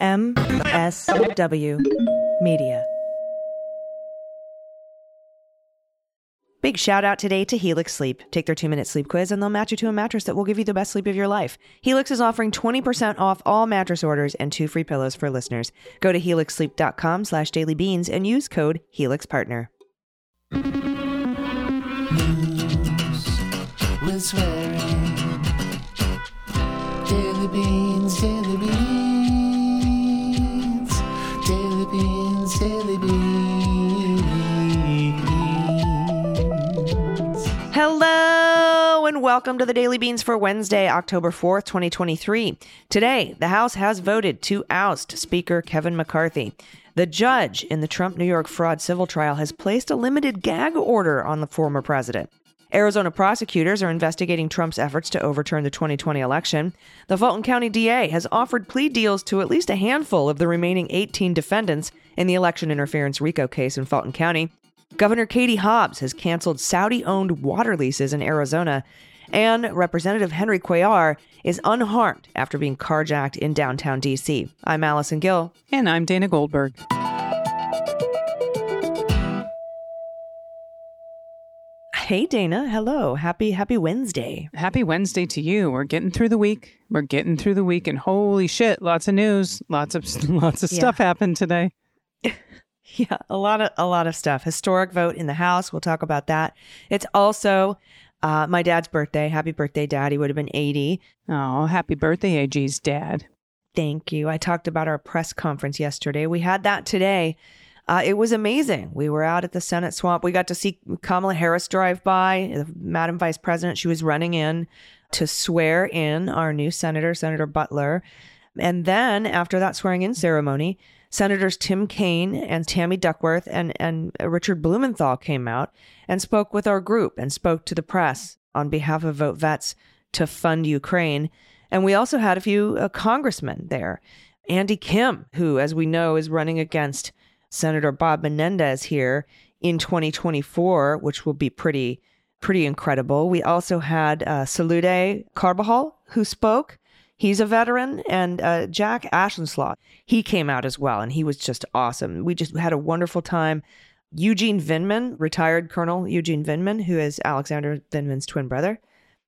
MSW Media. Big shout out today to Helix Sleep. Take their two minute sleep quiz and they'll match you to a mattress that will give you the best sleep of your life. Helix is offering 20% off all mattress orders and two free pillows for listeners. Go to helixsleep.com slash dailybeans and use code HelixPartner. with swearing. Welcome to the Daily Beans for Wednesday, October 4th, 2023. Today, the House has voted to oust Speaker Kevin McCarthy. The judge in the Trump New York fraud civil trial has placed a limited gag order on the former president. Arizona prosecutors are investigating Trump's efforts to overturn the 2020 election. The Fulton County DA has offered plea deals to at least a handful of the remaining 18 defendants in the election interference RICO case in Fulton County. Governor Katie Hobbs has canceled Saudi owned water leases in Arizona. And Representative Henry Cuellar is unharmed after being carjacked in downtown D.C. I'm Allison Gill. And I'm Dana Goldberg. Hey Dana, hello. Happy happy Wednesday. Happy Wednesday to you. We're getting through the week. We're getting through the week and holy shit, lots of news. Lots of lots of Yeah. stuff happened today. Yeah, a lot of a lot of stuff. Historic vote in the House. We'll talk about that. It's also uh, my dad's birthday. Happy birthday, Dad. He would have been 80. Oh, happy birthday, AG's dad. Thank you. I talked about our press conference yesterday. We had that today. Uh, it was amazing. We were out at the Senate swamp. We got to see Kamala Harris drive by, Madam Vice President. She was running in to swear in our new senator, Senator Butler. And then after that swearing in ceremony, Senators Tim Kaine and Tammy Duckworth and, and Richard Blumenthal came out and spoke with our group and spoke to the press on behalf of Vote Vets to fund Ukraine. And we also had a few uh, congressmen there. Andy Kim, who, as we know, is running against Senator Bob Menendez here in 2024, which will be pretty, pretty incredible. We also had uh, Salud Carbajal, who spoke. He's a veteran, and uh, Jack Auchincloss, he came out as well, and he was just awesome. We just had a wonderful time. Eugene Vindman, retired Colonel Eugene Vindman, who is Alexander Vindman's twin brother,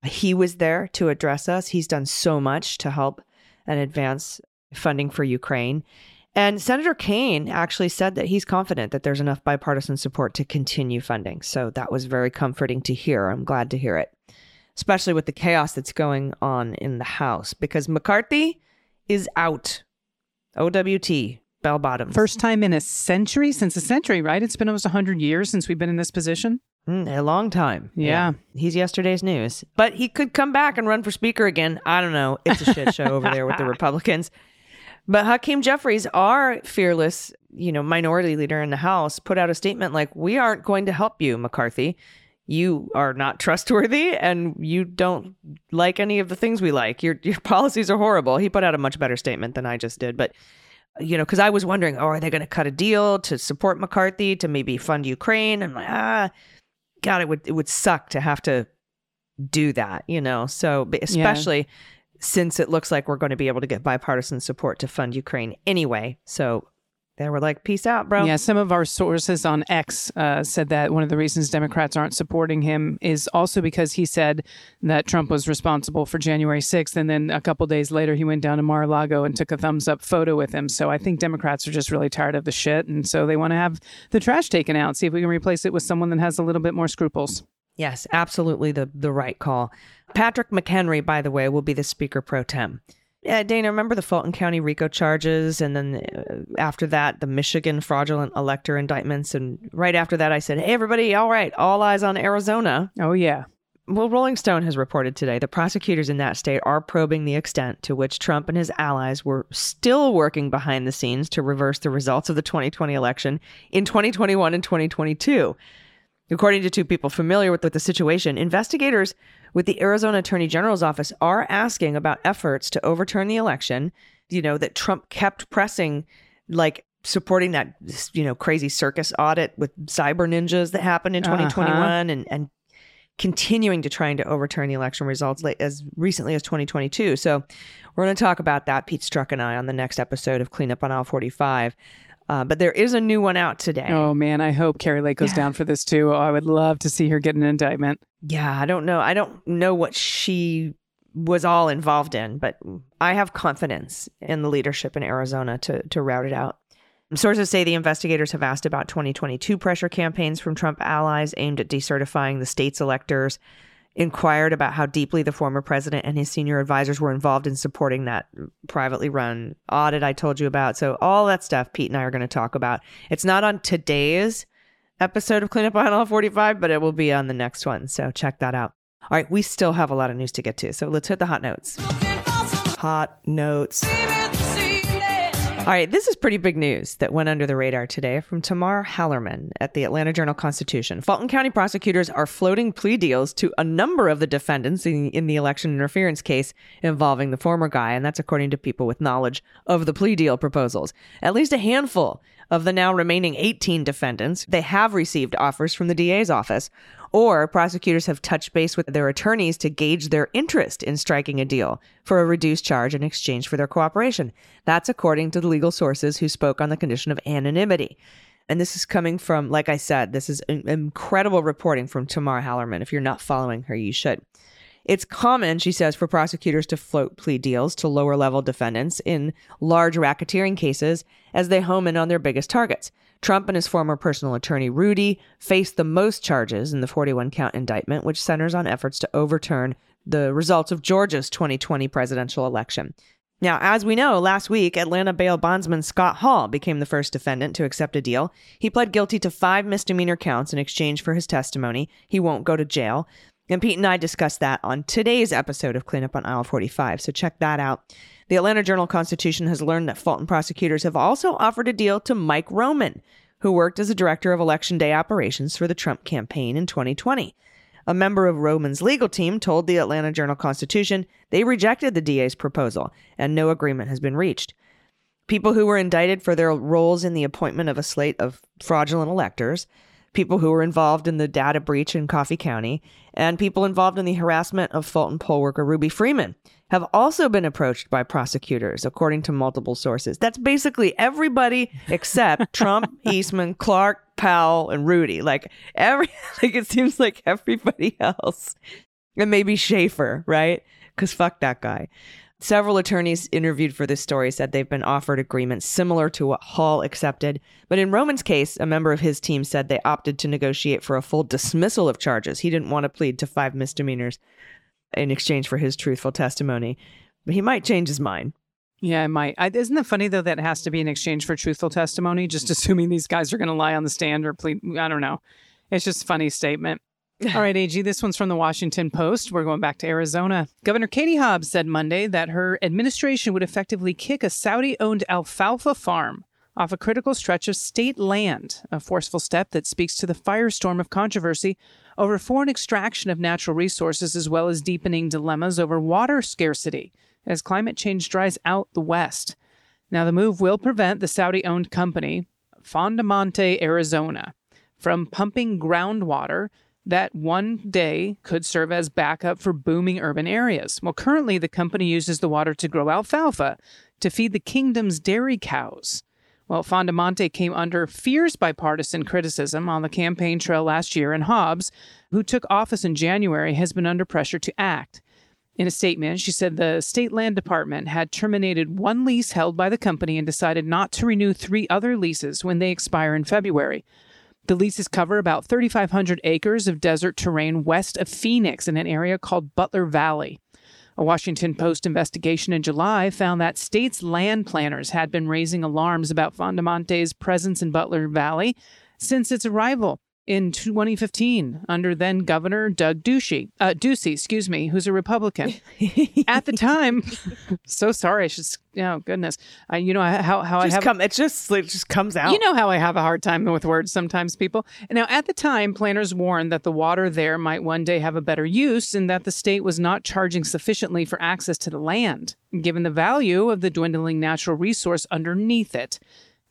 he was there to address us. He's done so much to help and advance funding for Ukraine. And Senator Kaine actually said that he's confident that there's enough bipartisan support to continue funding. So that was very comforting to hear. I'm glad to hear it, especially with the chaos that's going on in the House because McCarthy is out. OWT, bell bottoms. First time in a century, since a century, right? It's been almost 100 years since we've been in this position. Mm, a long time. Yeah. He's yesterday's news. But he could come back and run for speaker again. I don't know. It's a shit show over there with the Republicans. But Hakeem Jeffries, our fearless, you know, minority leader in the House, put out a statement like, "We aren't going to help you, McCarthy. You are not trustworthy, and you don't like any of the things we like. Your your policies are horrible." He put out a much better statement than I just did, but you know, because I was wondering, oh, are they going to cut a deal to support McCarthy to maybe fund Ukraine? And I'm like, ah, God, it would it would suck to have to do that, you know. So especially since it looks like we're going to be able to get bipartisan support to fund Ukraine anyway. So they were like, peace out, bro. Yeah, some of our sources on X uh, said that one of the reasons Democrats aren't supporting him is also because he said that Trump was responsible for January 6th. And then a couple days later, he went down to Mar a Lago and took a thumbs up photo with him. So I think Democrats are just really tired of the shit. And so they want to have the trash taken out, see if we can replace it with someone that has a little bit more scruples. Yes, absolutely the the right call. Patrick McHenry, by the way, will be the Speaker pro tem. Yeah, Dana, remember the Fulton County RICO charges, and then uh, after that, the Michigan fraudulent elector indictments, and right after that, I said, "Hey, everybody, all right, all eyes on Arizona." Oh, yeah. Well, Rolling Stone has reported today the prosecutors in that state are probing the extent to which Trump and his allies were still working behind the scenes to reverse the results of the 2020 election in 2021 and 2022. According to two people familiar with, with the situation, investigators with the Arizona Attorney General's office are asking about efforts to overturn the election. You know, that Trump kept pressing, like supporting that, you know, crazy circus audit with cyber ninjas that happened in uh-huh. 2021 and, and continuing to trying to overturn the election results late, as recently as 2022. So we're going to talk about that, Pete Strzok and I, on the next episode of Cleanup on Aisle 45. Uh, but there is a new one out today. Oh man, I hope Kari Lake goes down for this too. Oh, I would love to see her get an indictment. Yeah, I don't know. I don't know what she was all involved in, but I have confidence in the leadership in Arizona to to route it out. Sources say the investigators have asked about 2022 pressure campaigns from Trump allies aimed at decertifying the state's electors, inquired about how deeply the former president and his senior advisors were involved in supporting that privately run audit I told you about. So, all that stuff Pete and I are going to talk about. It's not on today's episode of Cleanup on Aisle 45, but it will be on the next one. So, check that out. All right, we still have a lot of news to get to. So, let's hit the hot notes. Hot notes. All right, this is pretty big news that went under the radar today from Tamar Hallerman at the Atlanta Journal Constitution. Fulton County prosecutors are floating plea deals to a number of the defendants in, in, the election interference case involving the former guy, and that's according to people with knowledge of the plea deal proposals. At least a handful of the now remaining 18 defendants, they have received offers from the DA's office or prosecutors have touched base with their attorneys to gauge their interest in striking a deal for a reduced charge in exchange for their cooperation. That's according to the legal sources who spoke on the condition of anonymity. And this is coming from, like I said, this is incredible reporting from Tamar Hallerman. If you're not following her, you should. It's common, she says, for prosecutors to float plea deals to lower level defendants in large racketeering cases as they home in on their biggest targets. Trump and his former personal attorney, Rudy, faced the most charges in the 41 count indictment, which centers on efforts to overturn the results of Georgia's 2020 presidential election. Now, as we know, last week, Atlanta bail bondsman Scott Hall became the first defendant to accept a deal. He pled guilty to five misdemeanor counts in exchange for his testimony. He won't go to jail. And Pete and I discussed that on today's episode of Cleanup on Aisle 45, so check that out. The Atlanta Journal Constitution has learned that Fulton prosecutors have also offered a deal to Mike Roman, who worked as a director of Election Day operations for the Trump campaign in 2020. A member of Roman's legal team told the Atlanta Journal Constitution they rejected the DA's proposal and no agreement has been reached. People who were indicted for their roles in the appointment of a slate of fraudulent electors, people who were involved in the data breach in Coffee County, and people involved in the harassment of Fulton poll worker Ruby Freeman have also been approached by prosecutors, according to multiple sources. That's basically everybody except Trump, Eastman, Clark, Powell, and Rudy. Like every, like it seems like everybody else, and maybe Shafer, right? Because fuck that guy. Several attorneys interviewed for this story said they've been offered agreements similar to what Hall accepted. But in Roman's case, a member of his team said they opted to negotiate for a full dismissal of charges. He didn't want to plead to five misdemeanors in exchange for his truthful testimony. But he might change his mind. Yeah, it might. I, isn't it funny though that it has to be in exchange for truthful testimony? Just assuming these guys are going to lie on the stand or plead. I don't know. It's just a funny statement. All right, AG, this one's from the Washington Post. We're going back to Arizona. Governor Katie Hobbs said Monday that her administration would effectively kick a Saudi owned alfalfa farm off a critical stretch of state land, a forceful step that speaks to the firestorm of controversy over foreign extraction of natural resources as well as deepening dilemmas over water scarcity as climate change dries out the West. Now, the move will prevent the Saudi owned company, Fondomonte, Arizona, from pumping groundwater that one day could serve as backup for booming urban areas. Well, currently, the company uses the water to grow alfalfa to feed the kingdom's dairy cows. Well, Fondomonte came under fierce bipartisan criticism on the campaign trail last year, and Hobbs, who took office in January, has been under pressure to act. In a statement, she said the state land department had terminated one lease held by the company and decided not to renew three other leases when they expire in February. The leases cover about 3,500 acres of desert terrain west of Phoenix in an area called Butler Valley. A Washington Post investigation in July found that states' land planners had been raising alarms about Fondomonte's presence in Butler Valley since its arrival in 2015 under then Governor Doug Ducey, uh, Ducey, excuse me, who's a Republican. At the time, so sorry. I should, oh goodness, I, you know how how just I have come, it just it just comes out. You know how I have a hard time with words sometimes, people. Now, at the time, planners warned that the water there might one day have a better use, and that the state was not charging sufficiently for access to the land, given the value of the dwindling natural resource underneath it.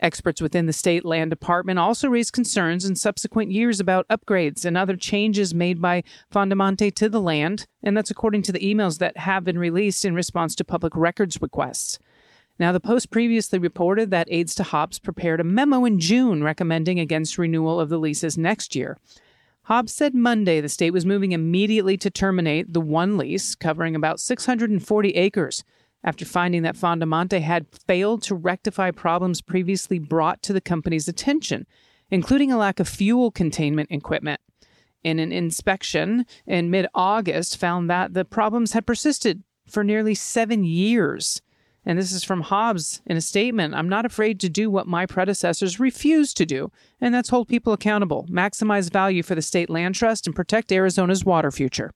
Experts within the state land department also raised concerns in subsequent years about upgrades and other changes made by Fondomonte to the land, and that's according to the emails that have been released in response to public records requests. Now, the Post previously reported that aides to Hobbs prepared a memo in June recommending against renewal of the leases next year. Hobbs said Monday the state was moving immediately to terminate the one lease covering about 640 acres after finding that Fondomonte had failed to rectify problems previously brought to the company's attention, including a lack of fuel containment equipment. In an inspection in mid August, found that the problems had persisted for nearly seven years. And this is from Hobbs in a statement I'm not afraid to do what my predecessors refused to do, and that's hold people accountable, maximize value for the state land trust, and protect Arizona's water future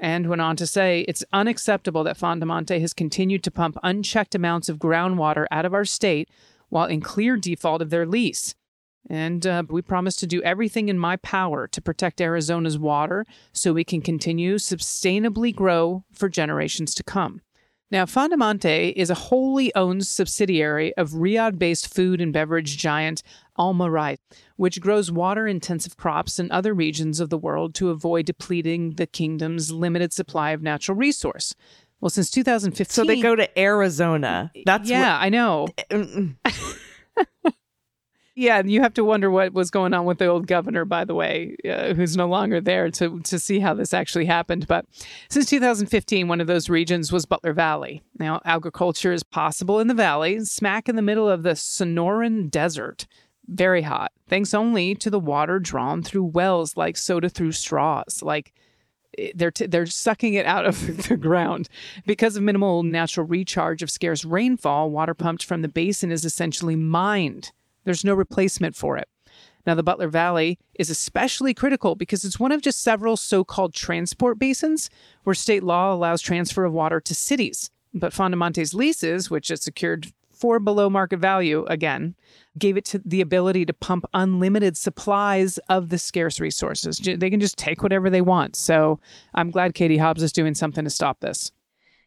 and went on to say it's unacceptable that Fondomonte has continued to pump unchecked amounts of groundwater out of our state while in clear default of their lease. And uh, we promise to do everything in my power to protect Arizona's water so we can continue sustainably grow for generations to come. Now, Fondomonte is a wholly owned subsidiary of Riyadh based food and beverage giant Almarai, which grows water intensive crops in other regions of the world to avoid depleting the kingdom's limited supply of natural resource. Well, since 2015. So they go to Arizona. That's yeah, what- I know. Yeah, and you have to wonder what was going on with the old governor, by the way, uh, who's no longer there to, to see how this actually happened. But since 2015, one of those regions was Butler Valley. Now, agriculture is possible in the valley, smack in the middle of the Sonoran Desert. Very hot, thanks only to the water drawn through wells like soda through straws. Like, they're t- they're sucking it out of the ground because of minimal natural recharge of scarce rainfall. Water pumped from the basin is essentially mined. There's no replacement for it. Now, the Butler Valley is especially critical because it's one of just several so called transport basins where state law allows transfer of water to cities. But Fondomonte's leases, which it secured for below market value again, gave it to the ability to pump unlimited supplies of the scarce resources. They can just take whatever they want. So I'm glad Katie Hobbs is doing something to stop this.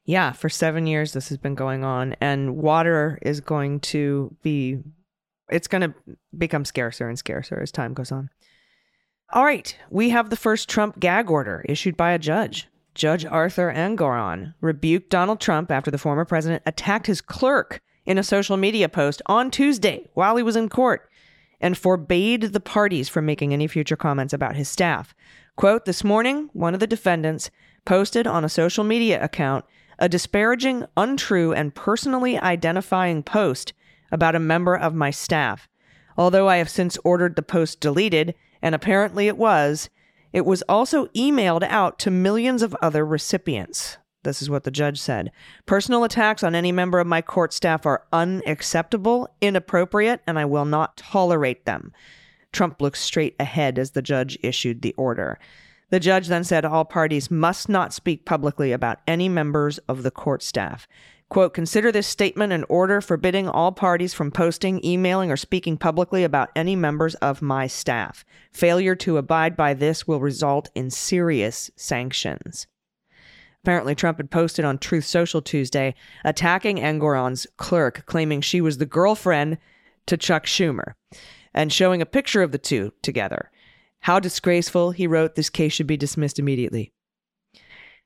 Yeah, for seven years this has been going on, and water is going to be, it's going to become scarcer and scarcer as time goes on. All right, we have the first Trump gag order issued by a judge. Judge Arthur Engoron rebuked Donald Trump after the former president attacked his clerk in a social media post on Tuesday while he was in court and forbade the parties from making any future comments about his staff. Quote This morning, one of the defendants posted on a social media account a disparaging, untrue, and personally identifying post about a member of my staff. Although I have since ordered the post deleted, and apparently it was, it was also emailed out to millions of other recipients. This is what the judge said. Personal attacks on any member of my court staff are unacceptable, inappropriate, and I will not tolerate them. Trump looked straight ahead as the judge issued the order. The judge then said all parties must not speak publicly about any members of the court staff. Quote, consider this statement an order forbidding all parties from posting, emailing, or speaking publicly about any members of my staff. Failure to abide by this will result in serious sanctions. Apparently, Trump had posted on Truth Social Tuesday attacking Engoron's clerk, claiming she was the girlfriend to Chuck Schumer, and showing a picture of the two together. How disgraceful, he wrote, this case should be dismissed immediately.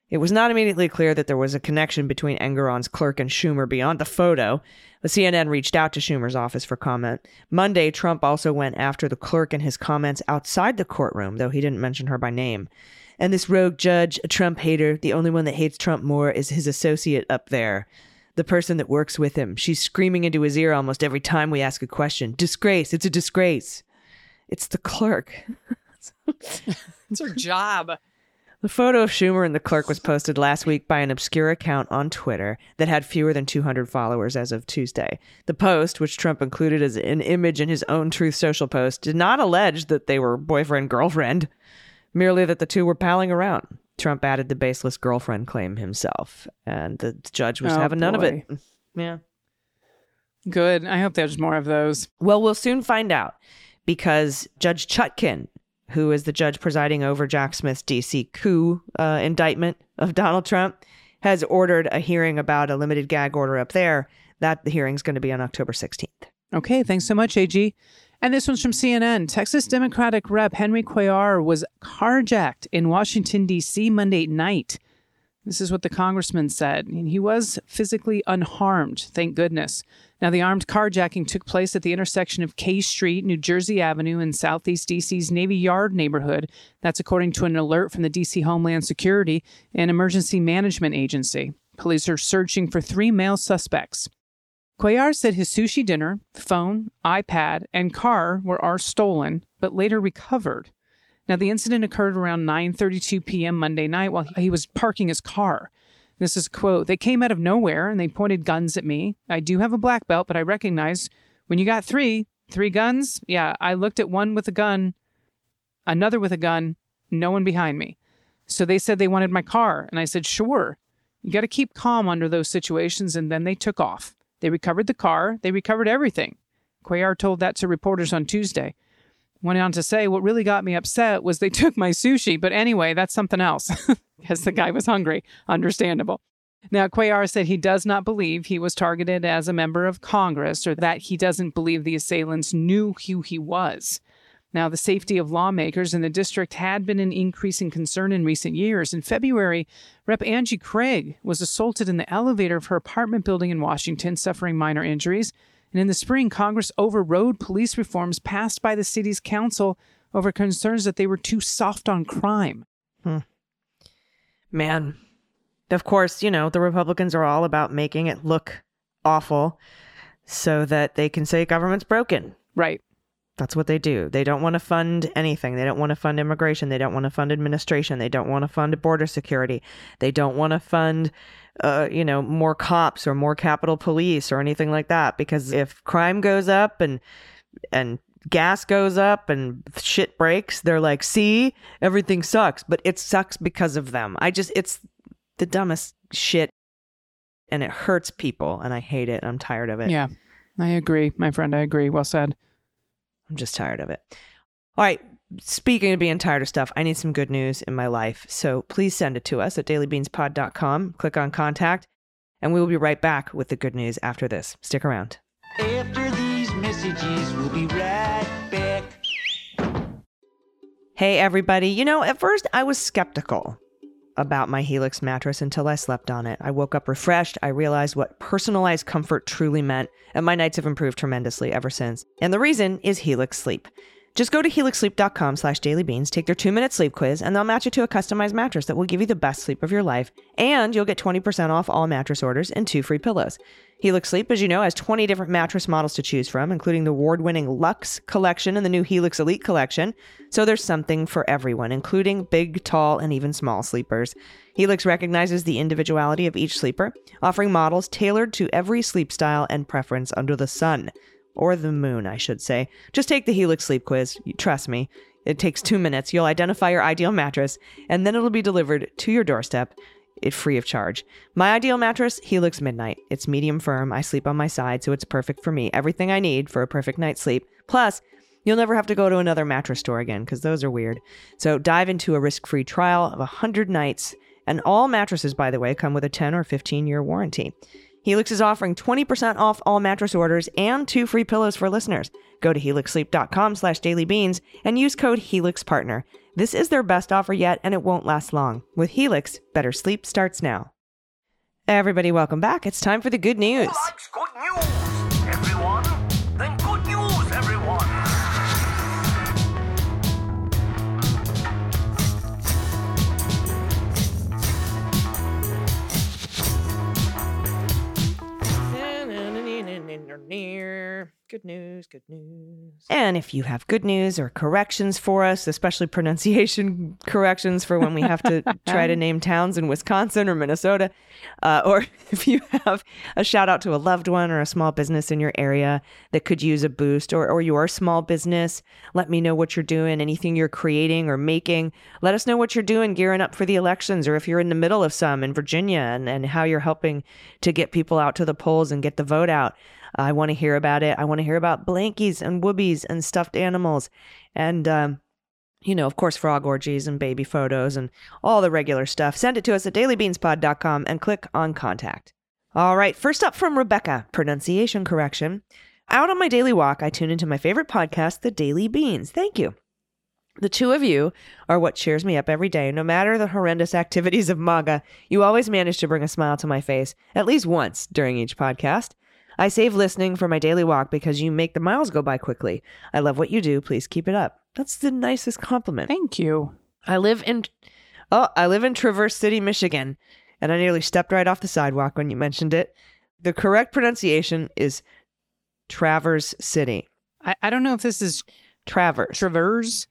It was not immediately clear that there was a connection between Engoron's clerk and Schumer beyond the photo. The CNN reached out to Schumer's office for comment. Monday, Trump also went after the clerk in his comments outside the courtroom, though he didn't mention her by name. And this rogue judge, a Trump hater, the only one that hates Trump more is his associate up there, the person that works with him. She's screaming into his ear almost every time we ask a question Disgrace, it's a disgrace. It's the clerk. It's her job. The photo of Schumer and the clerk was posted last week by an obscure account on Twitter that had fewer than 200 followers as of Tuesday. The post, which Trump included as an image in his own Truth Social post, did not allege that they were boyfriend girlfriend, merely that the two were palling around. Trump added the baseless girlfriend claim himself, and the judge was Oh, having none of it. Yeah. Good. I hope there's more of those. Well, we'll soon find out because Judge Chutkan, who is the judge presiding over Jack Smith's DC coup uh, indictment of Donald Trump, has ordered a hearing about a limited gag order up there. That hearing's going to be on October 16th. Okay, thanks so much, AG. And this one's from CNN. Texas Democratic Rep Henry Cuellar was carjacked in Washington, D.C. Monday night. This is what the congressman said. He was physically unharmed, thank goodness. Now, the armed carjacking took place at the intersection of K Street, New Jersey Avenue, and Southeast DC's Navy Yard neighborhood. That's according to an alert from the DC Homeland Security and Emergency Management Agency. Police are searching for three male suspects. Cuellar said his sushi dinner, phone, iPad, and car were are stolen, but later recovered. Now, the incident occurred around 9:32 p.m. Monday night while he was parking his car. This is quote. They came out of nowhere and they pointed guns at me. I do have a black belt, but I recognize when you got three, three guns, yeah, I looked at one with a gun, another with a gun, no one behind me. So they said they wanted my car, and I said, sure. You got to keep calm under those situations, and then they took off. They recovered the car, they recovered everything. Cuellar told that to reporters on Tuesday. Went on to say, what really got me upset was they took my sushi, but anyway, that's something else. because the guy was hungry. Understandable. Now, Cuellar said he does not believe he was targeted as a member of Congress or that he doesn't believe the assailants knew who he was. Now, the safety of lawmakers in the district had been an increasing concern in recent years. In February, Rep. Angie Craig was assaulted in the elevator of her apartment building in Washington, suffering minor injuries. And in the spring, Congress overrode police reforms passed by the city's council over concerns that they were too soft on crime. Hmm. Man, of course, you know, the Republicans are all about making it look awful so that they can say government's broken. Right. That's what they do. They don't want to fund anything. They don't want to fund immigration. They don't want to fund administration. They don't want to fund border security. They don't want to fund, uh, you know, more cops or more Capitol Police or anything like that. Because if crime goes up and and gas goes up and shit breaks, they're like, "See, everything sucks," but it sucks because of them. I just, it's the dumbest shit, and it hurts people, and I hate it. I'm tired of it. Yeah, I agree, my friend. I agree. Well said. I'm just tired of it. All right. Speaking of being tired of stuff, I need some good news in my life. So please send it to us at dailybeanspod.com. Click on contact, and we will be right back with the good news after this. Stick around. After these messages, we'll be right back. Hey, everybody. You know, at first I was skeptical about my Helix mattress until I slept on it. I woke up refreshed. I realized what personalized comfort truly meant, and my nights have improved tremendously ever since. And the reason is Helix Sleep. Just go to helixsleep.com slash dailybeans, take their two-minute sleep quiz, and they'll match you to a customized mattress that will give you the best sleep of your life, and you'll get 20% off all mattress orders and two free pillows. Helix Sleep, as you know, has 20 different mattress models to choose from, including the award-winning Luxe collection and the new Helix Elite collection. So there's something for everyone, including big, tall, and even small sleepers. Helix recognizes the individuality of each sleeper, offering models tailored to every sleep style and preference under the sun or the moon, I should say. Just take the Helix sleep quiz. Trust me, it takes two minutes. You'll identify your ideal mattress, and then it'll be delivered to your doorstep. It free of charge. My ideal mattress, Helix Midnight. It's medium firm. I sleep on my side, so it's perfect for me. Everything I need for a perfect night's sleep. Plus, you'll never have to go to another mattress store again because those are weird. So dive into a risk-free trial of 100 nights, and all mattresses, by the way, come with a 10 or 15 year warranty. Helix is offering 20% off all mattress orders and two free pillows for listeners. Go to helixsleep.com slash dailybeans and use code HelixPartner. This is their best offer yet, and it won't last long. With Helix, better sleep starts now. Everybody, welcome back. It's time for the good news. likes good news, Good news, good news. And if you have good news or corrections for us, especially pronunciation corrections for when we have to try to name towns in Wisconsin or Minnesota, uh, or if you have a shout out to a loved one or a small business in your area that could use a boost, or, or your small business, let me know what you're doing, anything you're creating or making. Let us know what you're doing gearing up for the elections, or if you're in the middle of some in Virginia and, and how you're helping to get people out to the polls and get the vote out. I want to hear about it. I want to hear about blankies and whoobies and stuffed animals. And, um, you know, of course, frog orgies and baby photos and all the regular stuff. Send it to us at dailybeanspod.com and click on contact. All right, first up from Rebecca, pronunciation correction. Out on my daily walk, I tune into my favorite podcast, The Daily Beans. Thank you. The two of you are what cheers me up every day. No matter the horrendous activities of MAGA, you always manage to bring a smile to my face, at least once during each podcast. I save listening for my daily walk because you make the miles go by quickly. I love what you do. Please keep it up. That's the nicest compliment. Thank you. I live in Oh, I live in Traverse City, Michigan, and I nearly stepped right off the sidewalk when you mentioned it. The correct pronunciation is Traverse City. I, I don't know if this is Traverse. traverse.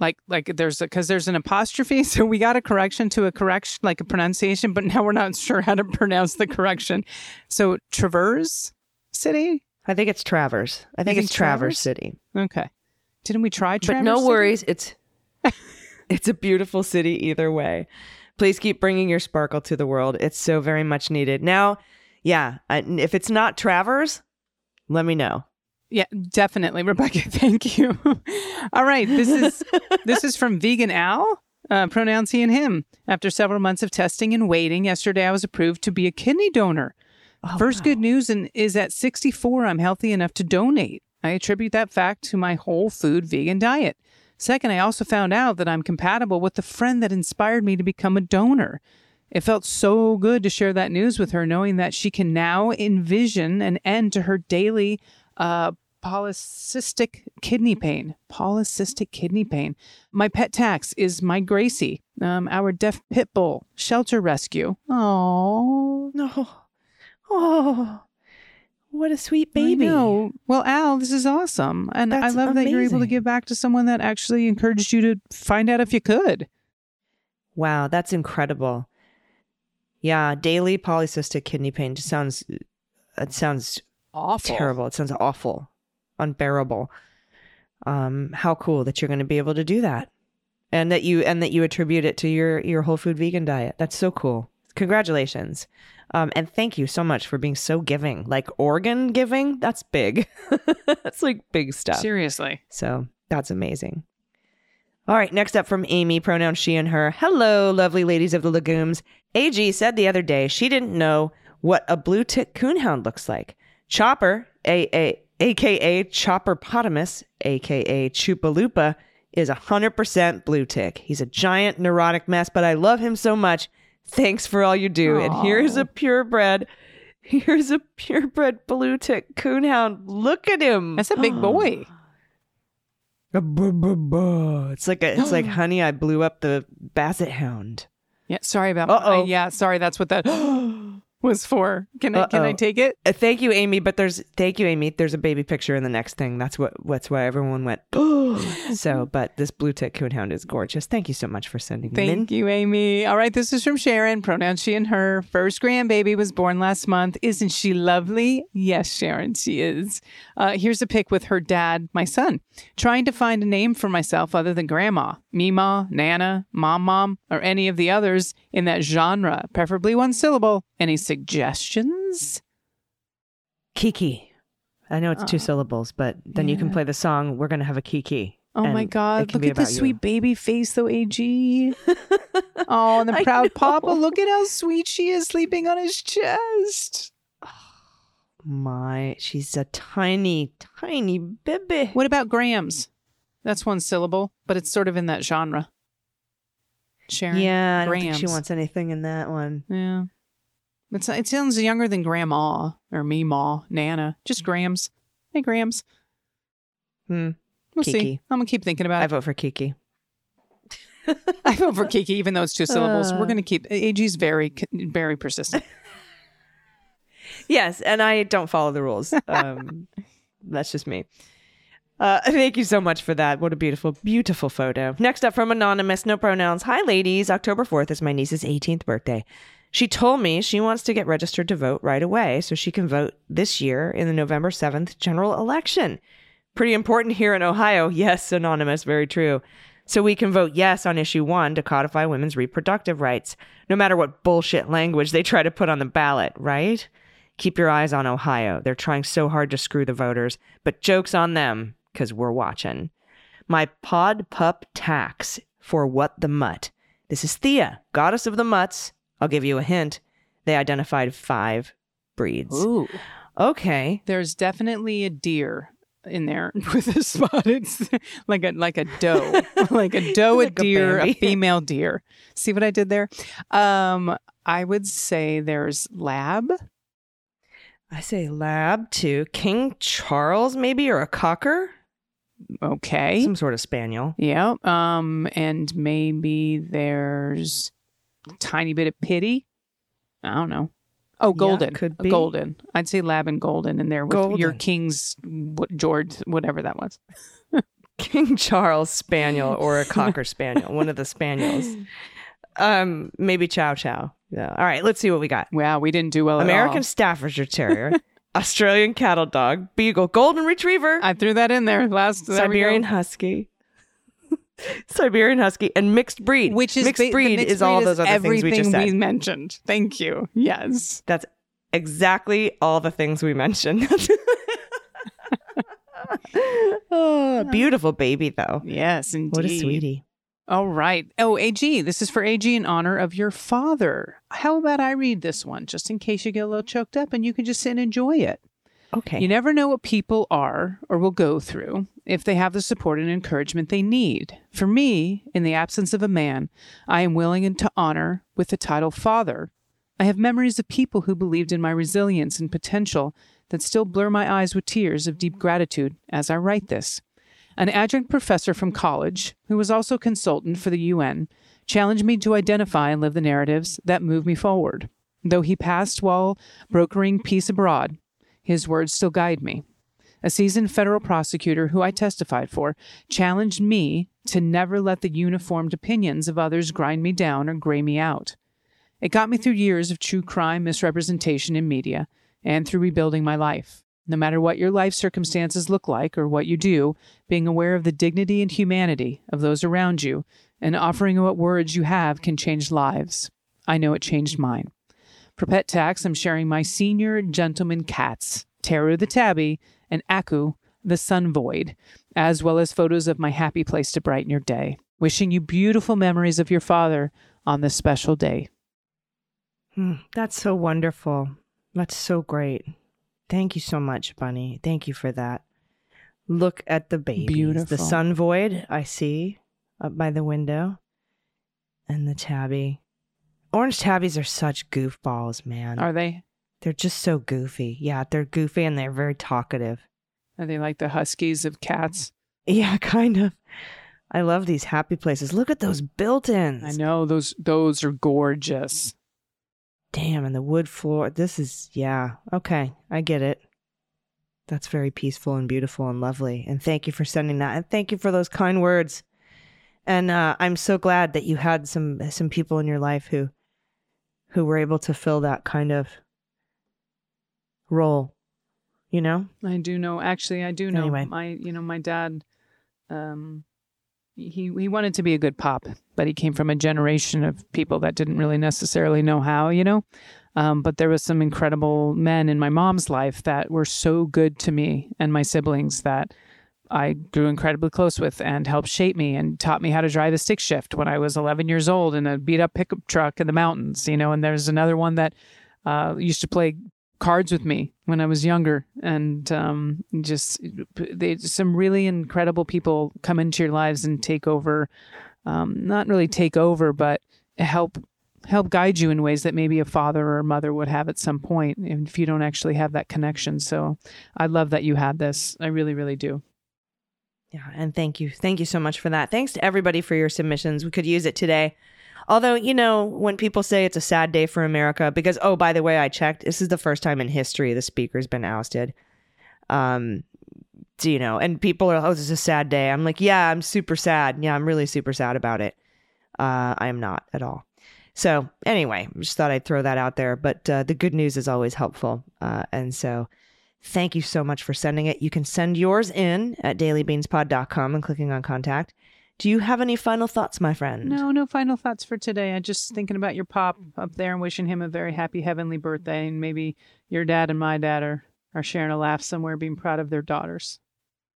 Like like there's because there's an apostrophe, so we got a correction to a correction, like a pronunciation, but now we're not sure how to pronounce the correction. So traverse city. I think it's Traverse. I think think it's Traverse Traverse? City. Okay. Didn't we try? But no City? worries, it's it's a beautiful city either way. Please keep bringing your sparkle to the world. It's so very much needed. Now, yeah, I, if it's not Travers, let me know. Yeah, definitely, Rebecca. Thank you. All right, this is this is from Vegan Al. Uh, pronouns he and him. After several months of testing and waiting, yesterday I was approved to be a kidney donor. First good news and is at 64, I'm healthy enough to donate. I attribute that fact to my whole food vegan diet. Second, I also found out that I'm compatible with the friend that inspired me to become a donor. It felt so good to share that news with her, knowing that she can now envision an end to her daily uh, polycystic kidney pain. Polycystic kidney pain. My pet tax is my Gracie, um, our deaf pit bull shelter rescue. Oh, No. Oh, what a sweet baby. know. Well, Al, this is awesome, and That's I love that you're able to amazing. give back to someone that actually encouraged you to find out if you could. Wow, that's incredible. Yeah, daily polycystic kidney pain just sounds it sounds Awful. terrible. It sounds awful, unbearable. Um, how cool that you're going to be able to do that, and that you and that you attribute it to your your whole food vegan diet. That's so cool. Congratulations, um, and thank you so much for being so giving. Like organ giving, that's big. that's like big stuff. Seriously. So that's amazing. All right, next up from Amy, pronoun she and her. Hello, lovely ladies of the legumes. AG said the other day she didn't know what a blue tick coonhound looks like. Chopper, a, a, aka Chopperpotamus, aka Chupalupa, is 100% blue tick. He's a giant neurotic mess, but I love him so much. Thanks for all you do. And here's a purebred, here's a purebred blue tick coonhound. Look at him. That's a big boy. It's like a, it's like honey. I blew up the basset hound. Yeah, sorry about uh, yeah, sorry that's what that was for. Can I can I take it? Uh, thank you, Amy. But there's thank you, Amy. There's a baby picture in the next thing. That's what that's why everyone went. so, but this blue tick coonhound is gorgeous. Thank you so much for sending in. Thank you, Amy. All right, this is from Sharon. Pronouns she and her. First grandbaby was born last month. Isn't she lovely? Yes, Sharon, she is. Uh, here's a pic with her dad, my son, trying to find a name for myself other than grandma, Mima, Nana, Mom Mom, or any of the others in that genre, preferably one syllable. Any suggestions? Kiki. I know it's two oh. syllables, but then you can play the song. We're gonna have a Kiki. Oh my God! Look at the you. sweet baby face, though, Ag. oh, and the proud Papa. Look at how sweet she is, sleeping on his chest. My, she's a tiny, tiny baby. What about grams? That's one syllable, but it's sort of in that genre. Sharon. Yeah, I don't think she wants anything in that one. Yeah. It's, it sounds younger than grandma or me, ma, Nana. Just grams. Hey, grams. Hmm. We'll see. I'm going to keep thinking about it. I vote for Kiki. I vote for Kiki, even though it's two syllables. Uh. We're going to keep. AG's very, very persistent. Yes, and I don't follow the rules. Um, that's just me. Uh, thank you so much for that. What a beautiful, beautiful photo. Next up from Anonymous, no pronouns. Hi, ladies. October 4th is my niece's 18th birthday. She told me she wants to get registered to vote right away so she can vote this year in the November 7th general election. Pretty important here in Ohio. Yes, Anonymous, very true. So we can vote yes on issue one to codify women's reproductive rights, no matter what bullshit language they try to put on the ballot, right? Keep your eyes on Ohio. They're trying so hard to screw the voters, but joke's on them because we're watching. My pod pup tax for what the mutt. This is Thea, goddess of the mutts. I'll give you a hint. They identified five breeds. Ooh. Okay. There's definitely a deer in there with a spot. It's like a like a doe, like a doe, Like a a deer, a, Bambi. female deer. See what I did there? Um, I would say there's lab. I say lab too. King Charles, maybe, or a cocker? Okay. Some sort of spaniel. Yeah. Um, and maybe there's a tiny bit of pity. I don't know. Oh, golden. could be. Golden. I'd say lab and golden in there with your king's what, George, whatever that was. King Charles spaniel or a cocker spaniel, one of the spaniels. Um, maybe Chow Chow. Yeah. All right, let's see what we got. Wow, we didn't do well at American. Staffordshire Terrier, Australian Cattle Dog, Beagle, Golden Retriever, I threw that in there last there. Siberian Husky, Siberian Husky, and mixed breed. which is mixed ba- breed mixed is all breed those other things we just said. mentioned. Thank you. Yes. That's exactly all the things we mentioned. oh, beautiful baby though. Yes, indeed. What a sweetie. All right. Oh, AG, this is for AG in honor of your father. How about I read this one just in case you get a little choked up and you can just sit and enjoy it? Okay. You never know what people are or will go through if they have the support and encouragement they need. For me, in the absence of a man, I am willing and to honor with the title father. I have memories of people who believed in my resilience and potential that still blur my eyes with tears of deep gratitude as I write this. An adjunct professor from college, who was also consultant for the UN, challenged me to identify and live the narratives that move me forward. Though he passed while brokering peace abroad, his words still guide me. A seasoned federal prosecutor who I testified for challenged me to never let the uniformed opinions of others grind me down or gray me out. It got me through years of true crime misrepresentation in media and through rebuilding my life. No matter what your life circumstances look like or what you do, being aware of the dignity and humanity of those around you and offering what words you have can change lives. I know it changed mine. For Pet Tax, I'm sharing my senior gentleman cats, Terror the Tabby and Aku the Sun Void, as well as photos of my happy place to brighten your day. Wishing you beautiful memories of your father on this special day. Hmm, that's so wonderful. That's so great. Thank you so much, Bunny. Thank you for that. Look at the babies. Beautiful. The sun void, I see up by the window. And the tabby. Orange tabbies are such goofballs, man. Are they? they're just so goofy. Yeah, they're goofy and they're very talkative. Are they like the huskies of cats? Yeah, kind of. I love these happy places. Look at those built-ins. I know those those are gorgeous. Damn, and the wood floor. This is, yeah. Okay, I get it. That's very peaceful and beautiful and lovely. And thank you for sending that. And thank you for those kind words. And uh, I'm so glad that you had some some people in your life who who were able to fill that kind of role. You know? I do know. Actually, I do know. Anyway. My, you know, my dad, um, he he wanted to be a good pop, but he came from a generation of people that didn't really necessarily know how. You know, um, but there was some incredible men in my mom's life that were so good to me and my siblings that I grew incredibly close with and helped shape me and taught me how to drive a stick shift when I was 11 years old in a beat up pickup truck in the mountains. You know, and there's another one that uh, used to play cards with me when I was younger, and um, just they some really incredible people come into your lives and take over. Um, not really take over, but help help guide you in ways that maybe a father or a mother would have at some point if you don't actually have that connection. So I love that you had this. I really, really do. Yeah, and thank you. Thank you so much for that. Thanks to everybody for your submissions. We could use it today. Although, you know, when people say it's a sad day for America, because, oh, by the way, I checked, this is the first time in history the speaker's been ousted. Um, do you know, and people are, oh, this is a sad day. I'm like, yeah, I'm super sad. Yeah, I'm really super sad about it. Uh, I am not at all. So, anyway, just thought I'd throw that out there. But uh, the good news is always helpful. Uh, and so, Thank you so much for sending it. You can send yours in at dailybeanspod.com and clicking on contact. Do you have any final thoughts, my friend? No, no final thoughts for today. I'm just thinking about your pop up there and wishing him a very happy heavenly birthday, and maybe your dad and my dad are are sharing a laugh somewhere, being proud of their daughters.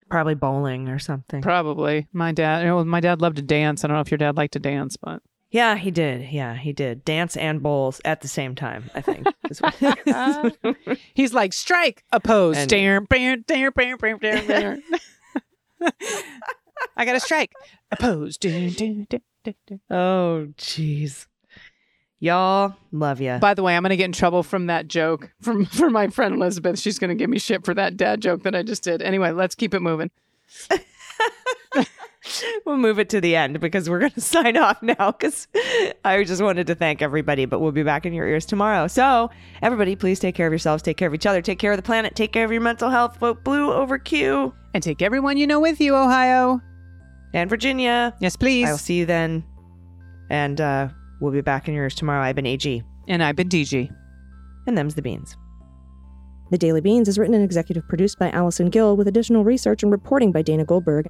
Probably bowling or something. Probably my dad. You know, my dad loved to dance. I don't know if your dad liked to dance, but Yeah, he did. Yeah, he did. Dance and bowls at the same time, I think. He's like, strike, oppose. Dare, dare, dare, dare, dare, dare. I got to strike, oppose. Dare, dare, dare, dare, dare. oh, jeez. Y'all, love ya. By the way, I'm going to get in trouble from that joke from for my friend Elizabeth. She's going to give me shit for that dad joke that I just did. Anyway, let's keep it moving. we'll move it to the end because we're going to sign off now because I just wanted to thank everybody, but we'll be back in your ears tomorrow. So, everybody, please take care of yourselves, take care of each other, take care of the planet, take care of your mental health. Vote blue over Q And take everyone you know with you, Ohio. and Virginia. Yes, please. I'll see you then. And uh, we'll be back in your ears tomorrow. I've been AG, And I've been DG. and them's the beans. The Daily Beans is written and executive produced by Allison Gill with additional research and reporting by Dana Goldberg.